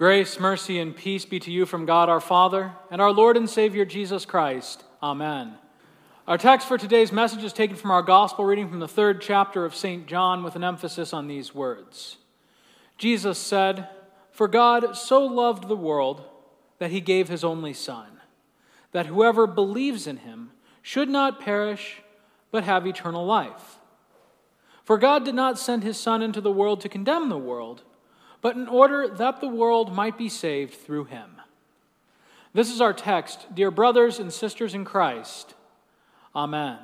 Grace, mercy, and peace be to you from God our Father and our Lord and Savior Jesus Christ. Amen. Our text for today's message is taken from our gospel reading from the third chapter of St. John with an emphasis on these words. Jesus said, For God so loved the world that he gave his only Son, that whoever believes in him should not perish, but have eternal life. For God did not send his Son into the world to condemn the world, but in order that the world might be saved through him. This is our text, dear brothers and sisters in Christ. Amen.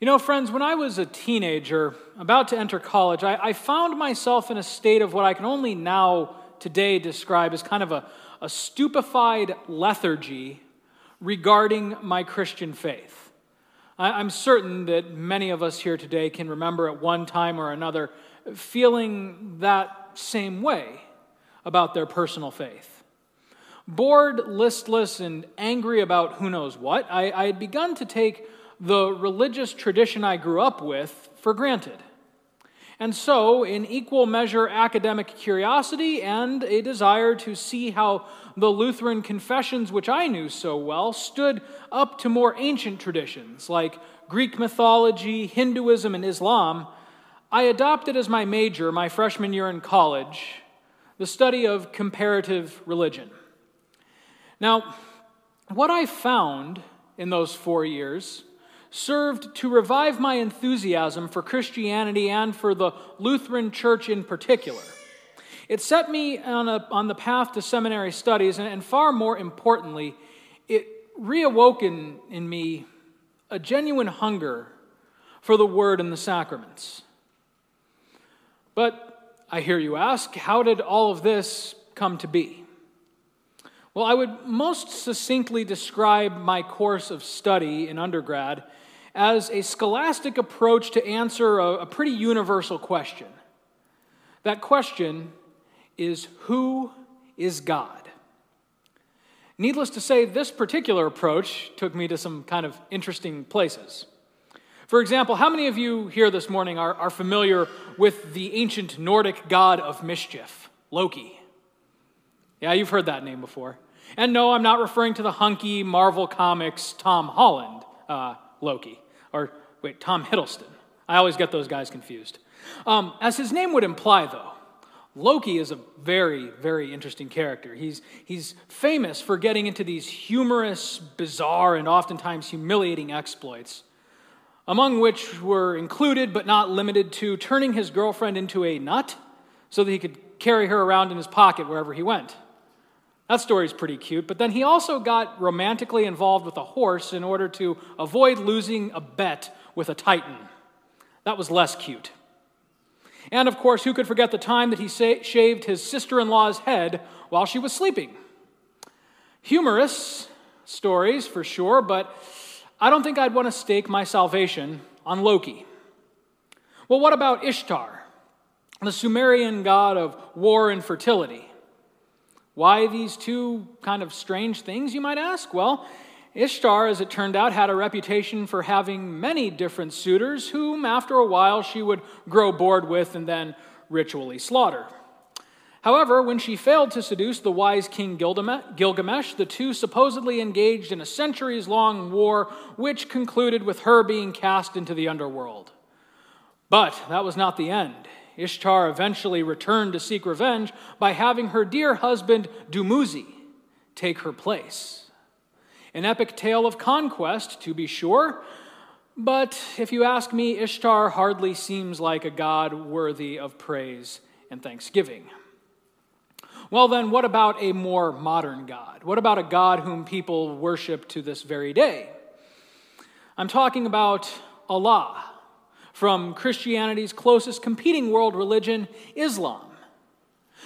You know, friends, when I was a teenager, about to enter college, I, I, found myself in a state of what I can only now, today, describe as kind of a, a stupefied lethargy regarding my Christian faith. I, I'm certain that many of us here today can remember at one time or another feeling that same way about their personal faith. Bored, listless, and angry about who knows what, I, I had begun to take the religious tradition I grew up with for granted. And so, in equal measure, academic curiosity and a desire to see how the Lutheran confessions, which I knew so well, stood up to more ancient traditions like Greek mythology, Hinduism, and Islam, I adopted as my major my freshman year in college the study of comparative religion. Now, what I found in those four years served to revive my enthusiasm for Christianity and for the Lutheran Church in particular. It set me on, a, on the path to seminary studies, and, and far more importantly, it reawoken in me a genuine hunger for the Word and the sacraments. But I hear you ask, how did all of this come to be? Well, I would most succinctly describe my course of study in undergrad as a scholastic approach to answer a, a pretty universal question. That question is Who is God? Needless to say, this particular approach took me to some kind of interesting places. For example, how many of you here this morning are, are familiar with the ancient Nordic god of mischief, Loki? Yeah, you've heard that name before. And no, I'm not referring to the hunky Marvel Comics Tom Holland uh, Loki. Or, wait, Tom Hiddleston. I always get those guys confused. Um, as his name would imply, though, Loki is a very, very interesting character. He's, he's famous for getting into these humorous, bizarre, and oftentimes humiliating exploits, among which were included but not limited to turning his girlfriend into a nut so that he could carry her around in his pocket wherever he went. That story's pretty cute, but then he also got romantically involved with a horse in order to avoid losing a bet with a titan. That was less cute. And of course, who could forget the time that he shaved his sister in law's head while she was sleeping? Humorous stories for sure, but I don't think I'd want to stake my salvation on Loki. Well, what about Ishtar, the Sumerian god of war and fertility? Why these two kind of strange things, you might ask? Well, Ishtar, as it turned out, had a reputation for having many different suitors, whom after a while she would grow bored with and then ritually slaughter. However, when she failed to seduce the wise king Gilgamesh, the two supposedly engaged in a centuries long war, which concluded with her being cast into the underworld. But that was not the end. Ishtar eventually returned to seek revenge by having her dear husband Dumuzi take her place. An epic tale of conquest, to be sure, but if you ask me, Ishtar hardly seems like a god worthy of praise and thanksgiving. Well, then, what about a more modern God? What about a God whom people worship to this very day? I'm talking about Allah, from Christianity's closest competing world religion, Islam.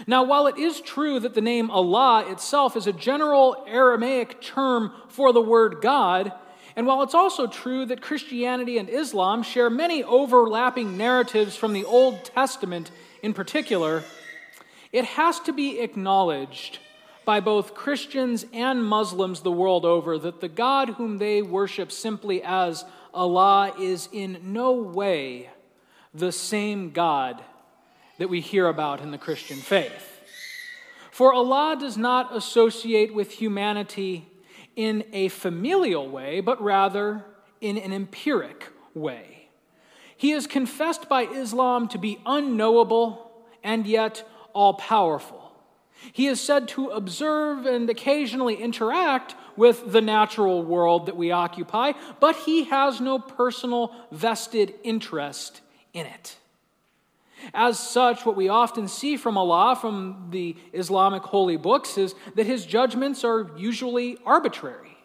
Now, while it is true that the name Allah itself is a general Aramaic term for the word God, and while it's also true that Christianity and Islam share many overlapping narratives from the Old Testament in particular, it has to be acknowledged by both Christians and Muslims the world over that the God whom they worship simply as Allah is in no way the same God that we hear about in the Christian faith. For Allah does not associate with humanity in a familial way, but rather in an empiric way. He is confessed by Islam to be unknowable and yet all powerful. He is said to observe and occasionally interact with the natural world that we occupy, but he has no personal vested interest in it. As such, what we often see from Allah, from the Islamic holy books, is that his judgments are usually arbitrary,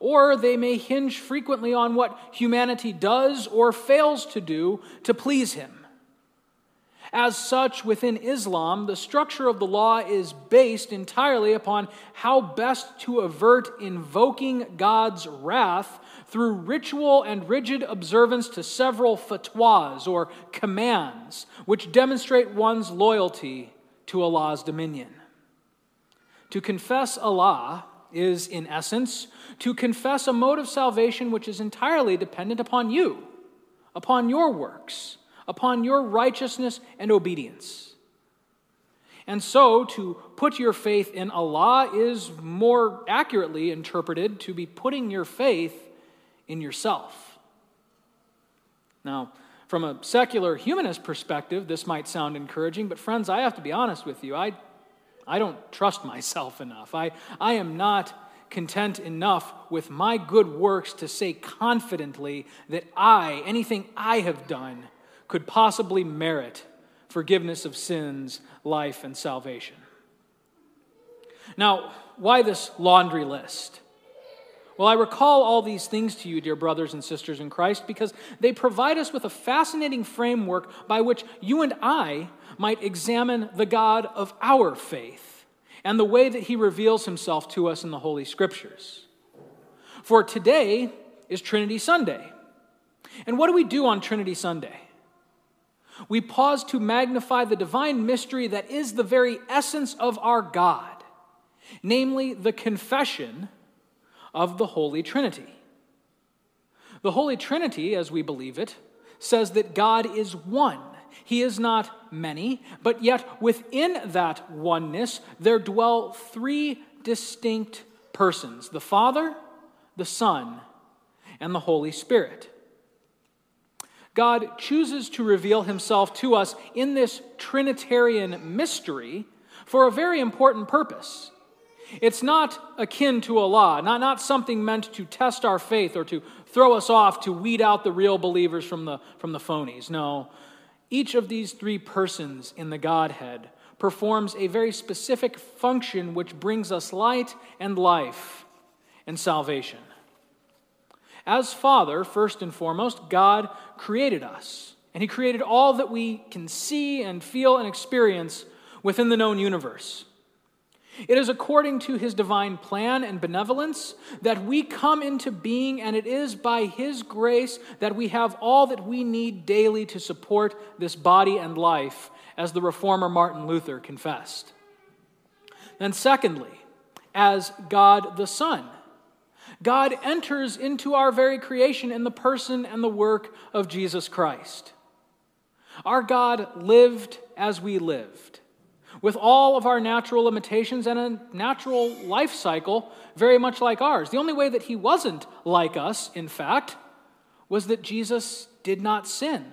or they may hinge frequently on what humanity does or fails to do to please him. As such, within Islam, the structure of the law is based entirely upon how best to avert invoking God's wrath through ritual and rigid observance to several fatwas or commands, which demonstrate one's loyalty to Allah's dominion. To confess Allah is, in essence, to confess a mode of salvation which is entirely dependent upon you, upon your works, upon your righteousness and obedience. And so, to put your faith in Allah is more accurately interpreted to be putting your faith in yourself. Now, from a secular humanist perspective, this might sound encouraging, but friends, I have to be honest with you. I, I don't trust myself enough. I, I am not content enough with my good works to say confidently that I, anything I have done, could possibly merit forgiveness of sins, life, and salvation. Now, why this laundry list? Well, I recall all these things to you, dear brothers and sisters in Christ, because they provide us with a fascinating framework by which you and I might examine the God of our faith and the way that he reveals himself to us in the Holy Scriptures. For today is Trinity Sunday. And what do we do on Trinity Sunday? We pause to magnify the divine mystery that is the very essence of our God, namely the confession of the Holy Trinity. The Holy Trinity, as we believe it, says that God is one. He is not many, but yet within that oneness there dwell three distinct persons the Father, the Son, and the Holy Spirit. God chooses to reveal himself to us in this Trinitarian mystery for a very important purpose. It's not akin to a law, not, not something meant to test our faith or to throw us off to weed out the real believers from the, from the phonies. No. Each of these three persons in the Godhead performs a very specific function which brings us light and life and salvation. As Father, first and foremost, God created us, and He created all that we can see and feel and experience within the known universe. It is according to his divine plan and benevolence that we come into being, and it is by his grace that we have all that we need daily to support this body and life, as the reformer Martin Luther confessed. Then, secondly, as God the Son, God enters into our very creation in the person and the work of Jesus Christ. Our God lived as we lived with all of our natural limitations and a natural life cycle very much like ours. The only way that he wasn't like us, in fact, was that Jesus did not sin.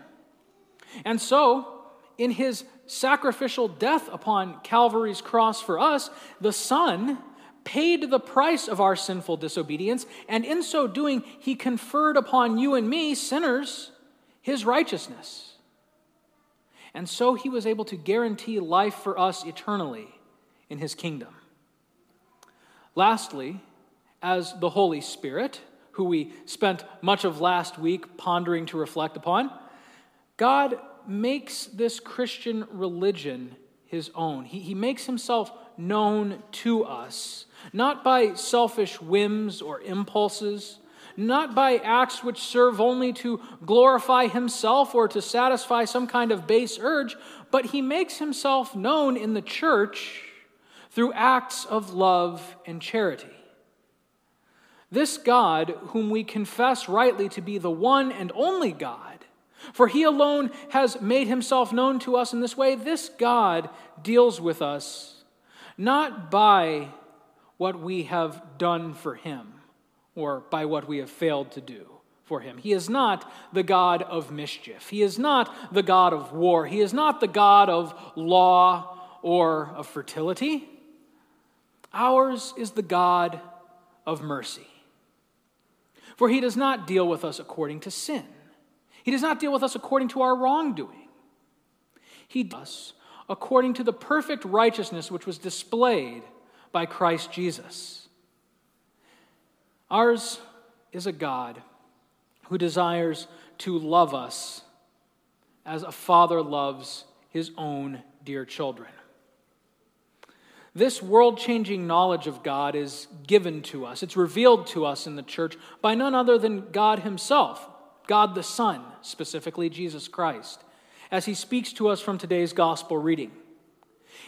And so, in his sacrificial death upon Calvary's cross for us, the Son paid the price of our sinful disobedience, and in so doing, he conferred upon you and me, sinners, his righteousness. And so he was able to guarantee life for us eternally in his kingdom. Lastly, as the Holy Spirit, who we spent much of last week pondering to reflect upon, God makes this Christian religion his own. He, he makes himself known to us, not by selfish whims or impulses, not by acts which serve only to glorify himself or to satisfy some kind of base urge, but he makes himself known in the church through acts of love and charity. This God, whom we confess rightly to be the one and only God, for he alone has made himself known to us in this way, this God deals with us not by what we have done for him or by what we have failed to do for him. He is not the God of mischief. He is not the God of war. He is not the God of law or of fertility. Ours is the God of mercy. For he does not deal with us according to sin, he does not deal with us according to our wrongdoing. He does according to the perfect righteousness which was displayed by Christ Jesus. Ours is a God who desires to love us as a father loves his own dear children. This world changing knowledge of God is given to us. It's revealed to us in the church by none other than God Himself, God the Son, specifically Jesus Christ, as He speaks to us from today's gospel reading.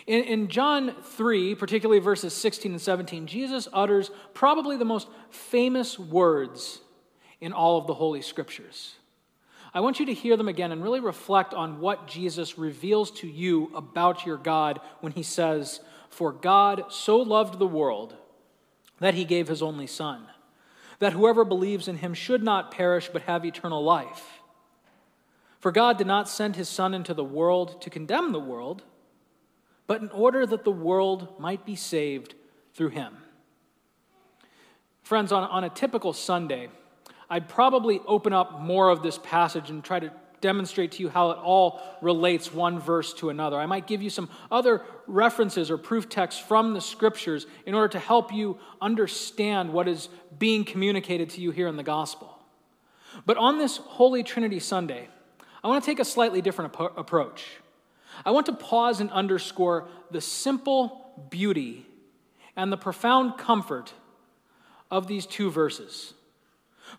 In, in, John 3, particularly verses 16 and 17, Jesus utters probably the most famous words in all of the Holy Scriptures. I want you to hear them again and really reflect on what Jesus reveals to you about your God when he says, For God so loved the world that he gave his only Son, that whoever believes in him should not perish but have eternal life. For God did not send his Son into the world to condemn the world, but in order that the world might be saved through him. Friends, on, on a typical Sunday, I'd probably open up more of this passage and try to demonstrate to you how it all relates one verse to another. I might give you some other references or proof texts from the scriptures in order to help you understand what is being communicated to you here in the gospel. But on this Holy Trinity Sunday, I want to take a slightly different ap- approach. I want to pause and underscore the simple beauty and the profound comfort of these two verses.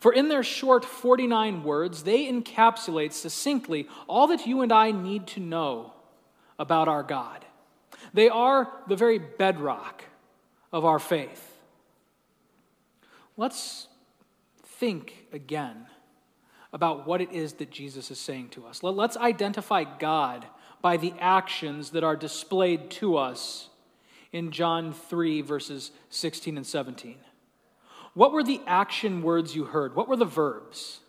For in their short 49 words, they encapsulate succinctly all that you and I need to know about our God. They are the very bedrock of our faith. Let's think again about what it is that Jesus is saying to us. Let's identify God by the actions that are displayed to us in John 3, verses 16 and 17. What were the action words you heard? What were the verbs?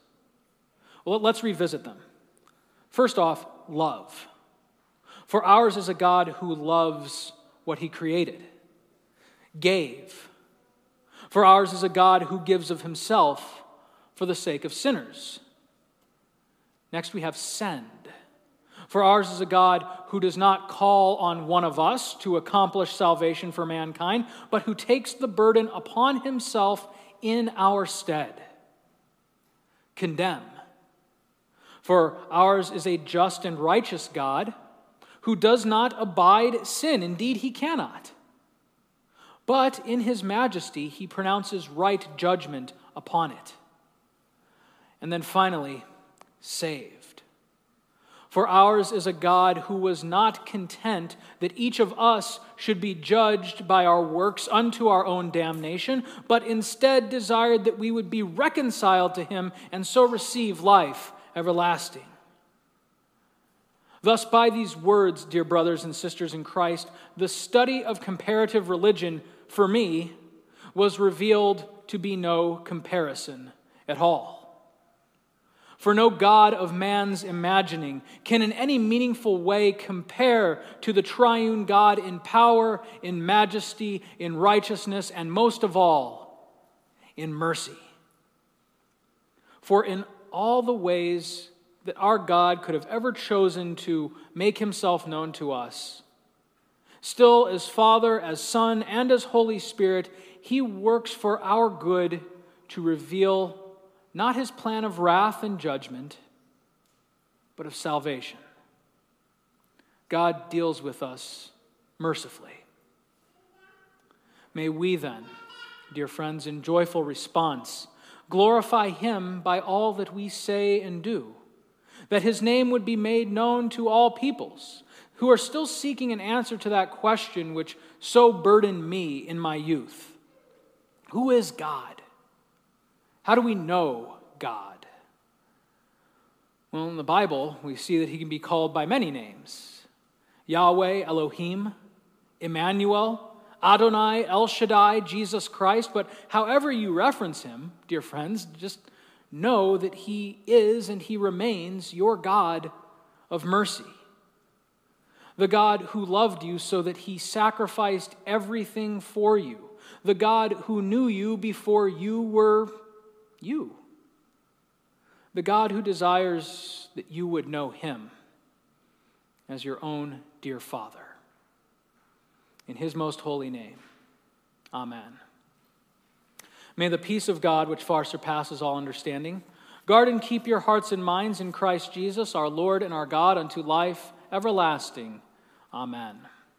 Well, let's revisit them. First off, love. For ours is a God who loves what he created. Gave. For ours is a God who gives of himself for the sake of sinners. Next, we have send. For ours is a God who does not call on one of us to accomplish salvation for mankind, but who takes the burden upon himself in our stead. Condemn. For ours is a just and righteous God who does not abide sin. Indeed, he cannot. But in his majesty, he pronounces right judgment upon it. And then finally, saved. For ours is a God who was not content that each of us should be judged by our works unto our own damnation, but instead desired that we would be reconciled to him and so receive life everlasting. Thus, by these words, dear brothers and sisters in Christ, the study of comparative religion for me was revealed to be no comparison at all. For no God of man's imagining can in any meaningful way compare to the triune God in power, in majesty, in righteousness, and most of all, in mercy. For in all the ways that our God could have ever chosen to make himself known to us, still as Father, as Son, and as Holy Spirit, he works for our good to reveal not his plan of wrath and judgment, but of salvation. God deals with us mercifully. May we then, dear friends, in joyful response, glorify him by all that we say and do, that his name would be made known to all peoples who are still seeking an answer to that question which so burdened me in my youth Who is God? How do we know God? Well, in the Bible, we see that he can be called by many names Yahweh, Elohim, Emmanuel, Adonai, El Shaddai, Jesus Christ, but however you reference him, dear friends, just know that he is and he remains your God of mercy. The God who loved you so that he sacrificed everything for you. The God who knew you before you were you. The God who desires that you would know him as your own dear Father. In his most holy name, amen. May the peace of God, which far surpasses all understanding, guard and keep your hearts and minds in Christ Jesus, our Lord and our God, unto life everlasting. Amen.